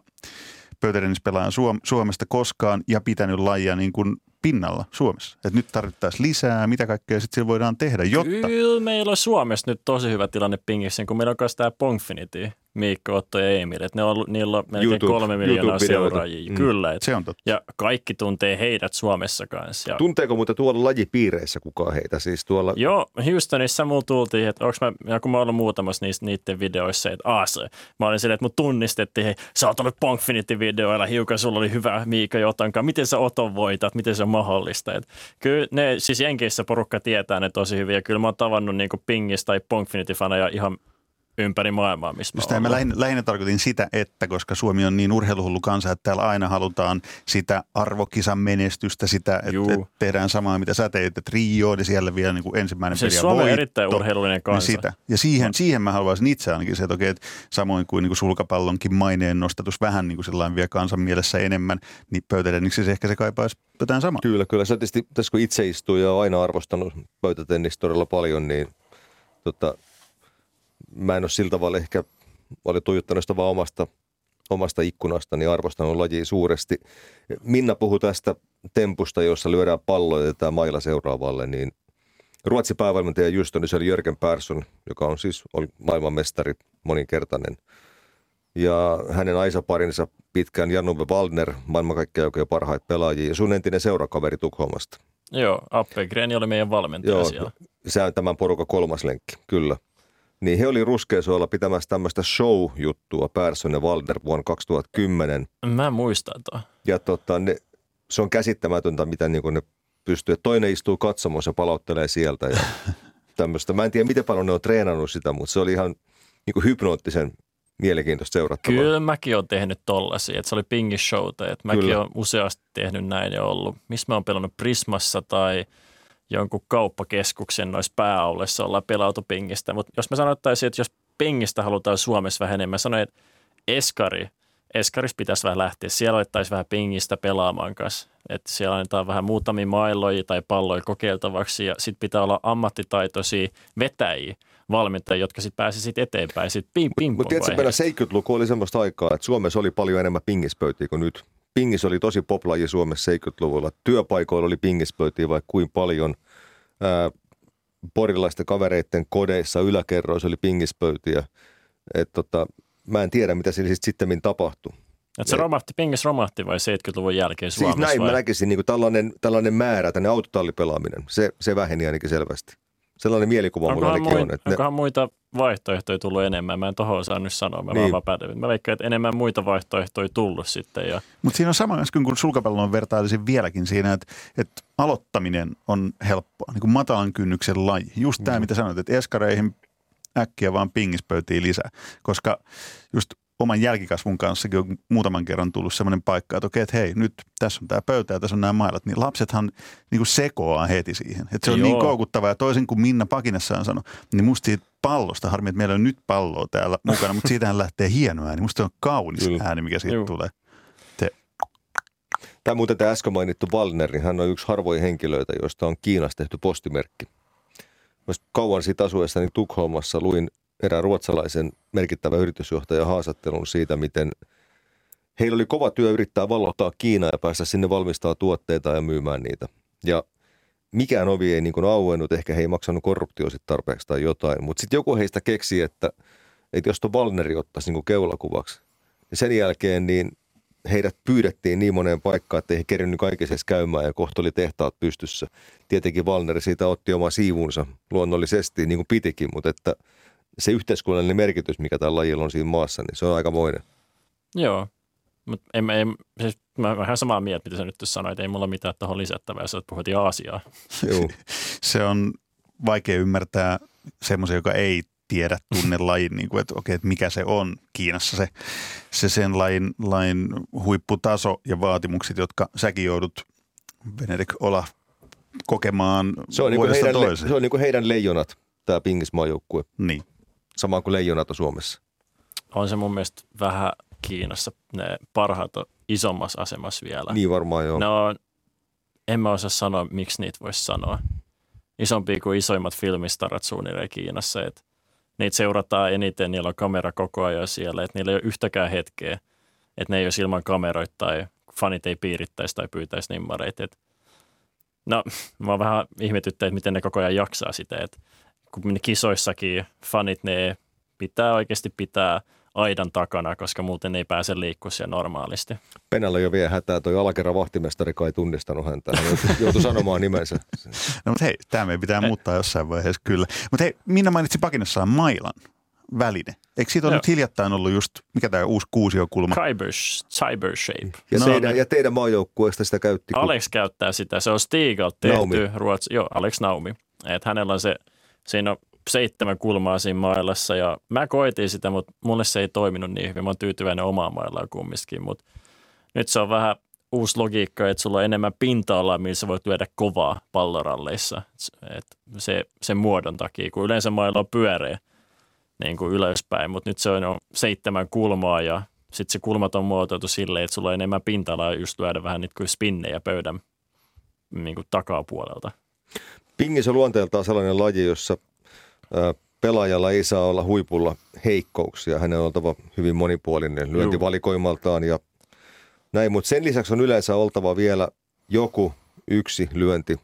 pöytätennispelaaja Suomesta koskaan ja pitänyt lajia niin kuin pinnalla Suomessa. Et nyt tarvittaisiin lisää, mitä kaikkea sitten sillä voidaan tehdä, jotta... Kyllä meillä on Suomessa nyt tosi hyvä tilanne pingissä, kun meillä on myös tämä Pongfinity, Miikka, Otto ja Emil. Et ne on, niillä on melkein YouTube, kolme miljoonaa seuraajia. Mm. Kyllä. Et, se on totta. Ja kaikki tuntee heidät Suomessa kanssa. Ja... Tunteeko muuten tuolla lajipiireissä kukaan heitä? Siis tuolla... Joo, Houstonissa mulla tultiin, että onko mä, ja kun mä ollut muutamassa niistä, niiden videoissa, että aas, mä olin silleen, että mut tunnistettiin, hei, sä oot ollut Pongfinity-videoilla, hiukan sulla oli hyvä Miikka Jotankaan, miten sä Oton voitat, miten se on mahdollista. Et kyllä ne, siis Jenkeissä porukka tietää ne tosi hyvin, ja kyllä mä oon tavannut niin Pingistä tai Pongfinity-faneja ihan ympäri maailmaa, missä Just mä lähinnä, lähinnä tarkoitin sitä, että koska Suomi on niin urheiluhullu kansa, että täällä aina halutaan sitä arvokisan menestystä, sitä, että, että tehdään samaa, mitä sä teet, että Rio, niin siellä vielä niin kuin ensimmäinen siis peli Suomi on erittäin urheilullinen kansa. Niin sitä. Ja siihen, siihen mä haluaisin itse ainakin se, että, okei, että samoin kuin, niin kuin sulkapallonkin maineen nostatus vähän niin kuin sellainen vielä kansan mielessä enemmän, niin pöytätenniksi se ehkä se kaipaisi jotain samaa. Kyllä, kyllä. Se tietysti tässä kun itse istuu ja on aina arvostanut pöytätennistä todella paljon, niin tota, mä en ole sillä tavalla ehkä, oli tuijottanut sitä vaan omasta, omasta ikkunasta, niin arvostanut lajia suuresti. Minna puhui tästä tempusta, jossa lyödään pallo ja jätetään mailla seuraavalle, niin Ruotsin päävalmentaja Juston, niin se oli Jörgen Persson, joka on siis oli maailmanmestari moninkertainen. Ja hänen aisaparinsa pitkään Januve Waldner, maailmankaikkeuden parhaita pelaajia, ja sun entinen seurakaveri Tukholmasta. Joo, Appelgren oli meidän valmentaja Joo, siellä. Se on tämän porukan kolmas lenkki, kyllä. Niin he oli Ruskeasuolla pitämässä tämmöistä show-juttua Persson ja Walder vuonna 2010. Mä muistan tuo. Ja tota, ne, se on käsittämätöntä, mitä niin ne pystyy. Toinen istuu katsomossa ja palauttelee sieltä ja (laughs) tämmöistä. Mä en tiedä, miten paljon ne on treenannut sitä, mutta se oli ihan niin kuin hypnoottisen mielenkiintoista seurattavaa. Kyllä mäkin olen tehnyt tollasia, että se oli pingishowta, että mäkin olen useasti tehnyt näin ja ollut. Missä mä oon pelannut Prismassa tai – jonkun kauppakeskuksen noissa pääaulessa ollaan pelautu pingistä. Mutta jos mä sanoittaisin, että jos pingistä halutaan Suomessa vähän enemmän, sanoin, että Eskari, Eskaris pitäisi vähän lähteä. Siellä alettaisiin vähän pingistä pelaamaan kanssa. Että siellä annetaan vähän muutamia mailoja tai palloja kokeiltavaksi ja sitten pitää olla ammattitaitoisia vetäjiä, valmentajia, jotka sitten pääsisivät eteenpäin. Sitten ping, ping Mutta tiedätkö, meillä 70-luku oli semmoista aikaa, että Suomessa oli paljon enemmän pingispöytiä kuin nyt. Pingis oli tosi poplaji Suomessa 70-luvulla. Työpaikoilla oli pingispöytiä vaikka kuin paljon. Ää, porilaisten kavereiden kodeissa yläkerroissa oli pingispöytiä. Et tota, mä en tiedä, mitä sillä sitten tapahtui. Et se romahti, pingis romahti vai 70-luvun jälkeen Suomessa? Siis näin vai? mä näkisin, niin kuin tällainen, tällainen määrä, tänne autotallipelaaminen, se, se väheni ainakin selvästi. Sellainen mielikuva onkohan mulla ainakin mui, on. Että onkohan ne... muita vaihtoehtoja tullut enemmän? Mä en tohon osaa nyt sanoa, mä niin. vaan Mä veikkaan, että enemmän muita vaihtoehtoja tullut sitten. Ja... Mutta siinä on sama äsken kuin sulkapallon vertailisin vieläkin siinä, että, että aloittaminen on helppoa, niin kuin matalan kynnyksen laji. Just tämä, mm. mitä sanoit, että eskareihin äkkiä vaan pingispöytiin lisää, koska just oman jälkikasvun kanssakin on muutaman kerran tullut sellainen paikka, että okei, että hei, nyt tässä on tämä pöytä ja tässä on nämä mailat, niin lapsethan niin kuin sekoaa heti siihen. Että se on niin Joo. niin koukuttavaa ja toisin kuin Minna Pakinassaan sanoi, niin musta siitä pallosta, harmi, että meillä on nyt palloa täällä mukana, mutta siitähän lähtee hieno ääni. Musta se on kaunis Kyllä. ääni, mikä siitä Joo. tulee. Te. Tämä muuten tämä äsken mainittu Wallner, niin hän on yksi harvoja henkilöitä, joista on Kiinassa tehty postimerkki. kauan siitä asuessani Tukholmassa luin erään ruotsalaisen merkittävä yritysjohtaja haastattelun siitä, miten heillä oli kova työ yrittää vallottaa Kiinaa ja päästä sinne valmistaa tuotteita ja myymään niitä. Ja mikään ovi ei niin auennut, ehkä he ei maksanut korruptio tarpeeksi tai jotain, mutta sitten joku heistä keksi, että, että jos tuon Valneri ottaisi niin keulakuvaksi, ja sen jälkeen niin heidät pyydettiin niin moneen paikkaan, että ei he kerinyt kaikessa käymään ja kohta oli tehtaat pystyssä. Tietenkin Valneri siitä otti oma siivunsa luonnollisesti, niin kuin pitikin, mutta että – se yhteiskunnallinen merkitys, mikä tällä lajilla on siinä maassa, niin se on aikamoinen. Joo. Mutta en, en, siis mä olen ihan samaa mieltä, mitä sä nyt sanoit. Ei mulla mitään tuohon lisättävää, jos puhut Aasiaa. se on vaikea ymmärtää semmoisen, joka ei tiedä, tunne lajin, niin kuin, että, okei, että mikä se on Kiinassa se, se sen lajin, lajin huipputaso ja vaatimukset, jotka säkin joudut Benedikt Ola kokemaan se on, niin kuin heidän, toiseen. se on niin kuin heidän leijonat, tämä pingismaajoukkue. Niin. Sama kuin leijonat on Suomessa. On se mun mielestä vähän Kiinassa. Ne parhaat on isommassa asemassa vielä. Niin varmaan joo. No, en mä osaa sanoa, miksi niitä voisi sanoa. Isompi kuin isoimmat filmistarat suunnilleen Kiinassa. Et niitä seurataan eniten, niillä on kamera koko ajan siellä, että niillä ei ole yhtäkään hetkeä, että ne ei ole ilman kameroita tai fanit ei piirittäisi tai pyytäisi nimmareita. Et, no, mä vähän ihmetyttä, että miten ne koko ajan jaksaa sitä, että kun kisoissakin fanit, ne pitää oikeasti pitää aidan takana, koska muuten ei pääse liikkua siellä normaalisti. Penällä jo vielä hätää, toi alakerran vahtimestari kai tunnistanut häntä. Hän joutui sanomaan nimensä. (laughs) No mutta hei, tämä meidän pitää muuttaa jossain vaiheessa kyllä. Mutta hei, Minna mainitsi pakinassaan mailan väline. Eikö siitä ole nyt hiljattain ollut just, mikä tämä uusi kuusiokulma? Cyber, cyber Shape. Ja, no, teidän, ja teidän maajoukkueesta sitä käytti? Kun... Alex käyttää sitä. Se on Stigal tehty. Naumi. Ruotsi, joo, Alex Naumi. Et hänellä on se, siinä on seitsemän kulmaa siinä mailassa ja mä koitin sitä, mutta mulle se ei toiminut niin hyvin. Mä oon tyytyväinen omaan mailaan kumminkin, mutta nyt se on vähän uusi logiikka, että sulla on enemmän pinta-alaa, missä voit lyödä kovaa palloralleissa. Et se, sen muodon takia, kun yleensä mailla on pyöreä niin kuin ylöspäin, mutta nyt se on seitsemän kulmaa ja sitten se kulmat on muotoiltu silleen, että sulla on enemmän pinta-alaa just lyödä vähän niitä kuin spinnejä pöydän niin kuin takapuolelta. Pingis on luonteeltaan sellainen laji, jossa pelaajalla ei saa olla huipulla heikkouksia. Hänen on oltava hyvin monipuolinen lyöntivalikoimaltaan ja näin, mutta sen lisäksi on yleensä oltava vielä joku yksi lyönti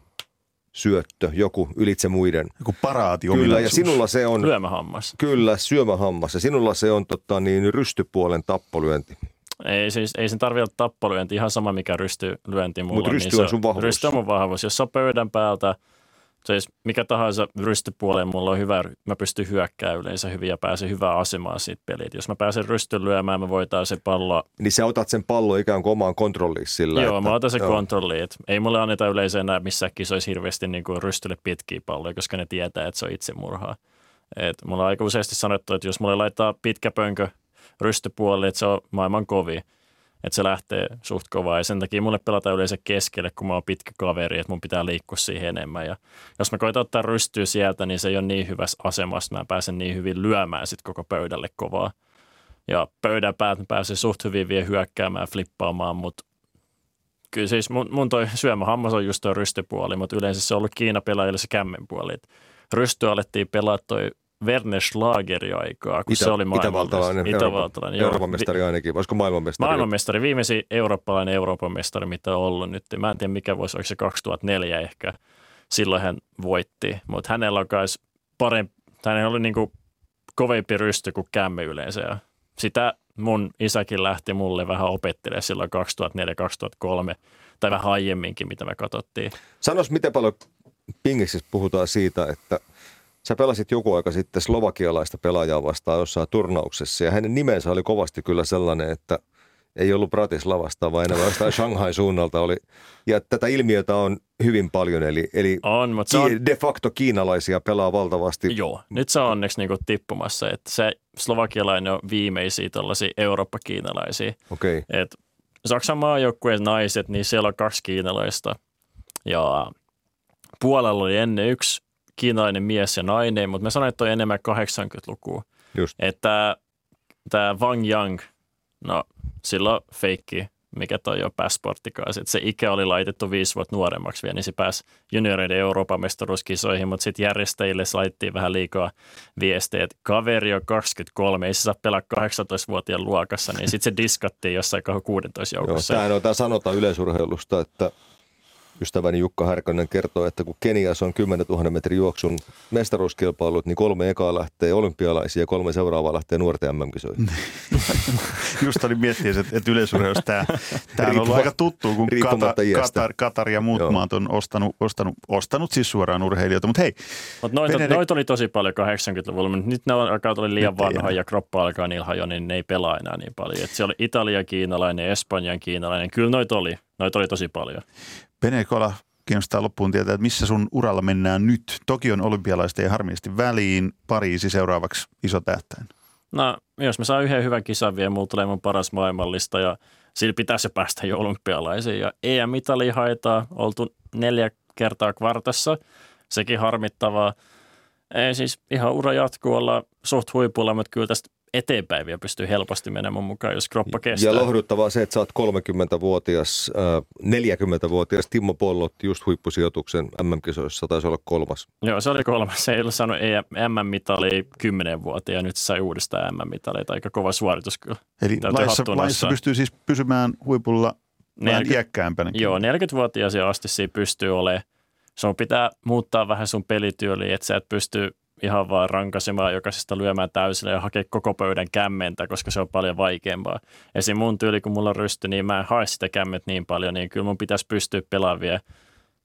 syöttö, joku ylitse muiden. Joku paraati Kyllä, ja sinulla se on... Syömähammas. Kyllä, syömähammas. Ja sinulla se on tota, niin, rystypuolen tappolyönti. Ei, siis, ei sen tarvitse olla tappolyönti, ihan sama mikä rystylyönti mulla Mutta rysty niin on sun vahvuus. Rysty on mun vahvuus. Jos on pöydän päältä – Siis mikä tahansa rystypuoleen mulla on hyvä, mä pystyn hyökkäämään yleensä hyvin ja pääsen hyvään asemaan siitä peliä. Jos mä pääsen rystyn lyömään, mä voitaan se pallo. Niin sä otat sen pallon ikään kuin omaan kontrolliin sillä. Joo, että, mä otan sen kontrolliin. ei mulle anneta yleensä enää missään kisoissa hirveästi niin kuin rystylle pitkiä palloja, koska ne tietää, että se on itsemurhaa. Et mulla on aika useasti sanottu, että jos mulle laittaa pitkä pönkö rystypuolelle, että se on maailman kovin – että se lähtee suht kovaa ja sen takia mulle pelataan yleensä keskelle, kun mä oon pitkä kaveri, että mun pitää liikkua siihen enemmän ja jos mä koitan ottaa rystyä sieltä, niin se ei ole niin hyvässä asemassa, mä pääsen niin hyvin lyömään sit koko pöydälle kovaa. Ja pöydän päät pääsen suht hyvin vielä hyökkäämään, flippaamaan, mutta kyllä siis mun, mun toi syömähammas on just toi rystypuoli, mutta yleensä se on ollut Kiina-pelaajille se kämmenpuoli. Rysty alettiin pelaa toi Werner Schlageri aikaa, kun Itä, se oli maailmanmestari. Itävaltalainen. Euroopan mestari ainakin, voisiko maailmanmestari? Maailmanmestari, viimeisin eurooppalainen Euroopan mestari, mitä on ollut nyt. Mä en tiedä mikä voisi, oliko se 2004 ehkä. Silloin hän voitti, mutta hänellä on myös parempi, hänellä oli niinku kovempi rysty kuin kämmi yleensä. Ja sitä mun isäkin lähti mulle vähän opettelemaan silloin 2004-2003 tai vähän aiemminkin, mitä me katsottiin. Sanois, miten paljon pingiksissä puhutaan siitä, että – Sä pelasit joku aika sitten slovakialaista pelaajaa vastaan jossain turnauksessa ja hänen nimensä oli kovasti kyllä sellainen, että ei ollut Bratislavasta, vaan enemmän jostain (laughs) Shanghai suunnalta oli. Ja tätä ilmiötä on hyvin paljon, eli, eli on, mutta se on... de facto kiinalaisia pelaa valtavasti. Joo, nyt se on onneksi niinku tippumassa, että se slovakialainen on viimeisiä tällaisia Eurooppa-kiinalaisia. Okei. Okay. Et Saksan maajoukkueen naiset, niin siellä on kaksi kiinalaista. Ja Puolella oli ennen yksi kiinalainen mies ja nainen, mutta mä sanoin, että on enemmän 80-lukua. Just. Että tämä Wang Yang, no silloin feikki, mikä toi on passporttikaan. Se ikä oli laitettu viisi vuotta nuoremmaksi vielä, niin se pääsi junioreiden Euroopan mestaruuskisoihin, mutta sitten järjestäjille laitettiin vähän liikaa viestejä, että kaveri on 23, ei se saa pelaa 18-vuotiaan luokassa, niin sitten se diskattiin jossain 16 joukossa. Joo, tämä on tämä sanota yleisurheilusta, että ystäväni Jukka Härkönen kertoo, että kun Keniassa on 10 000 metrin juoksun mestaruuskilpailut, niin kolme ekaa lähtee olympialaisia ja kolme seuraavaa lähtee nuorten MM-kisoihin. (laughs) just olin miettiä, että, että yleisurheilussa tämä, tämä on ollut aika tuttu, kun Katar, Katar, Katar ja muut Joo. maat on ostanut, ostanut, ostanut siis suoraan urheilijoita. Mutta hei. Mut noita, Benedict... noita, oli tosi paljon 80-luvulla, mutta nyt ne alkaa olla liian vanhoja ja kroppa alkaa niillä hajoa, niin ne ei pelaa enää niin paljon. Et se oli Italia kiinalainen, Espanjan kiinalainen. Kyllä noita oli. Noita oli tosi paljon. Benekola kiinnostaa loppuun tietää, että missä sun uralla mennään nyt. Tokion olympialaista ei harmillisesti väliin, Pariisi seuraavaksi iso tähtäin. No, jos mä saan yhden hyvän kisan vielä, mulla tulee mun paras maailmallista ja sillä pitäisi päästä jo olympialaisiin. Ja EM-mitali haetaan, oltu neljä kertaa kvartassa, sekin harmittavaa. Ei siis ihan ura jatkuu olla suht huipulla, mutta kyllä tästä eteenpäin vielä pystyy helposti menemään mukaan, jos kroppa kestää. Ja lohduttavaa se, että sä oot 30-vuotias, äh, 40-vuotias Timmo Pollot just huippusijoituksen MM-kisoissa, taisi olla kolmas. Joo, se oli kolmas. Se ei ollut saanut MM-mitali 10 vuotta ja nyt se sai uudestaan MM-mitaleita. Aika kova suoritus kyllä. Eli laissa, laissa pystyy siis pysymään huipulla vähän 40, iäkkäämpänä. Joo, 40-vuotias asti siinä pystyy olemaan. Sun pitää muuttaa vähän sun pelityyliä, että sä et pysty ihan vaan rankasemaan jokaisesta lyömään täysillä ja hakea koko pöydän kämmentä, koska se on paljon vaikeampaa. Esim. mun tyyli, kun mulla on rysty, niin mä en hae sitä kämmet niin paljon, niin kyllä mun pitäisi pystyä pelaamaan vielä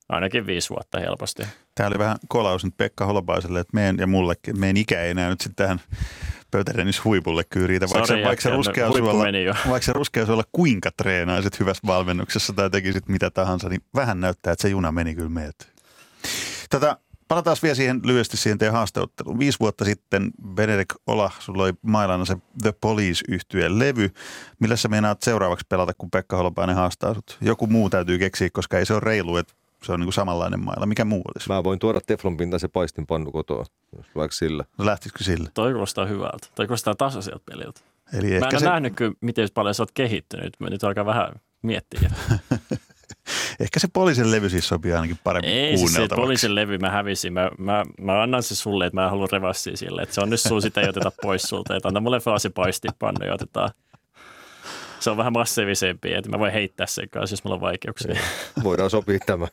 ainakin viisi vuotta helposti. Tämä oli vähän kolaus nyt Pekka Holopaiselle, että meidän ja mullekin, meidän ikä ei enää nyt sitten tähän pöytärennis huipulle kyllä riitä. Vaikka, Sorry, vaikka, se ruskea suolla, vaikka se ruskea suolla kuinka treenaisit hyvässä valmennuksessa tai tekisit mitä tahansa, niin vähän näyttää, että se juna meni kyllä meitä. Tätä Palataan vielä siihen lyhyesti siihen teidän haasteotteluun. Viisi vuotta sitten Benedek Ola, sulla oli mailana se The police yhtyeen levy. Millä sä meinaat seuraavaksi pelata, kun Pekka Holopainen haastaa sut? Joku muu täytyy keksiä, koska ei se ole reilu, että se on niin kuin samanlainen mailla. Mikä muu olisi? Mä voin tuoda teflonpintaisen paistinpannu kotoa, jos vaikka sillä. No lähtisikö sillä? Toi kuulostaa hyvältä. Toi kuulostaa tasaiselta peliltä. Eli Mä en se... nähnyt, miten paljon sä oot kehittynyt. Mä nyt alkaa vähän miettiä. (laughs) Ehkä se poliisin levy siis sopii ainakin paremmin Ei siis se poliisin levy mä hävisin. Mä, mä, mä annan se sulle, että mä haluan revassia sille. Että se on nyt sun sitä ei oteta pois sulta. Että anna mulle vaan se paistipannu ja otetaan. Se on vähän massiivisempi, että mä voin heittää sen kanssa, jos mulla on vaikeuksia. Voidaan sopia tämä.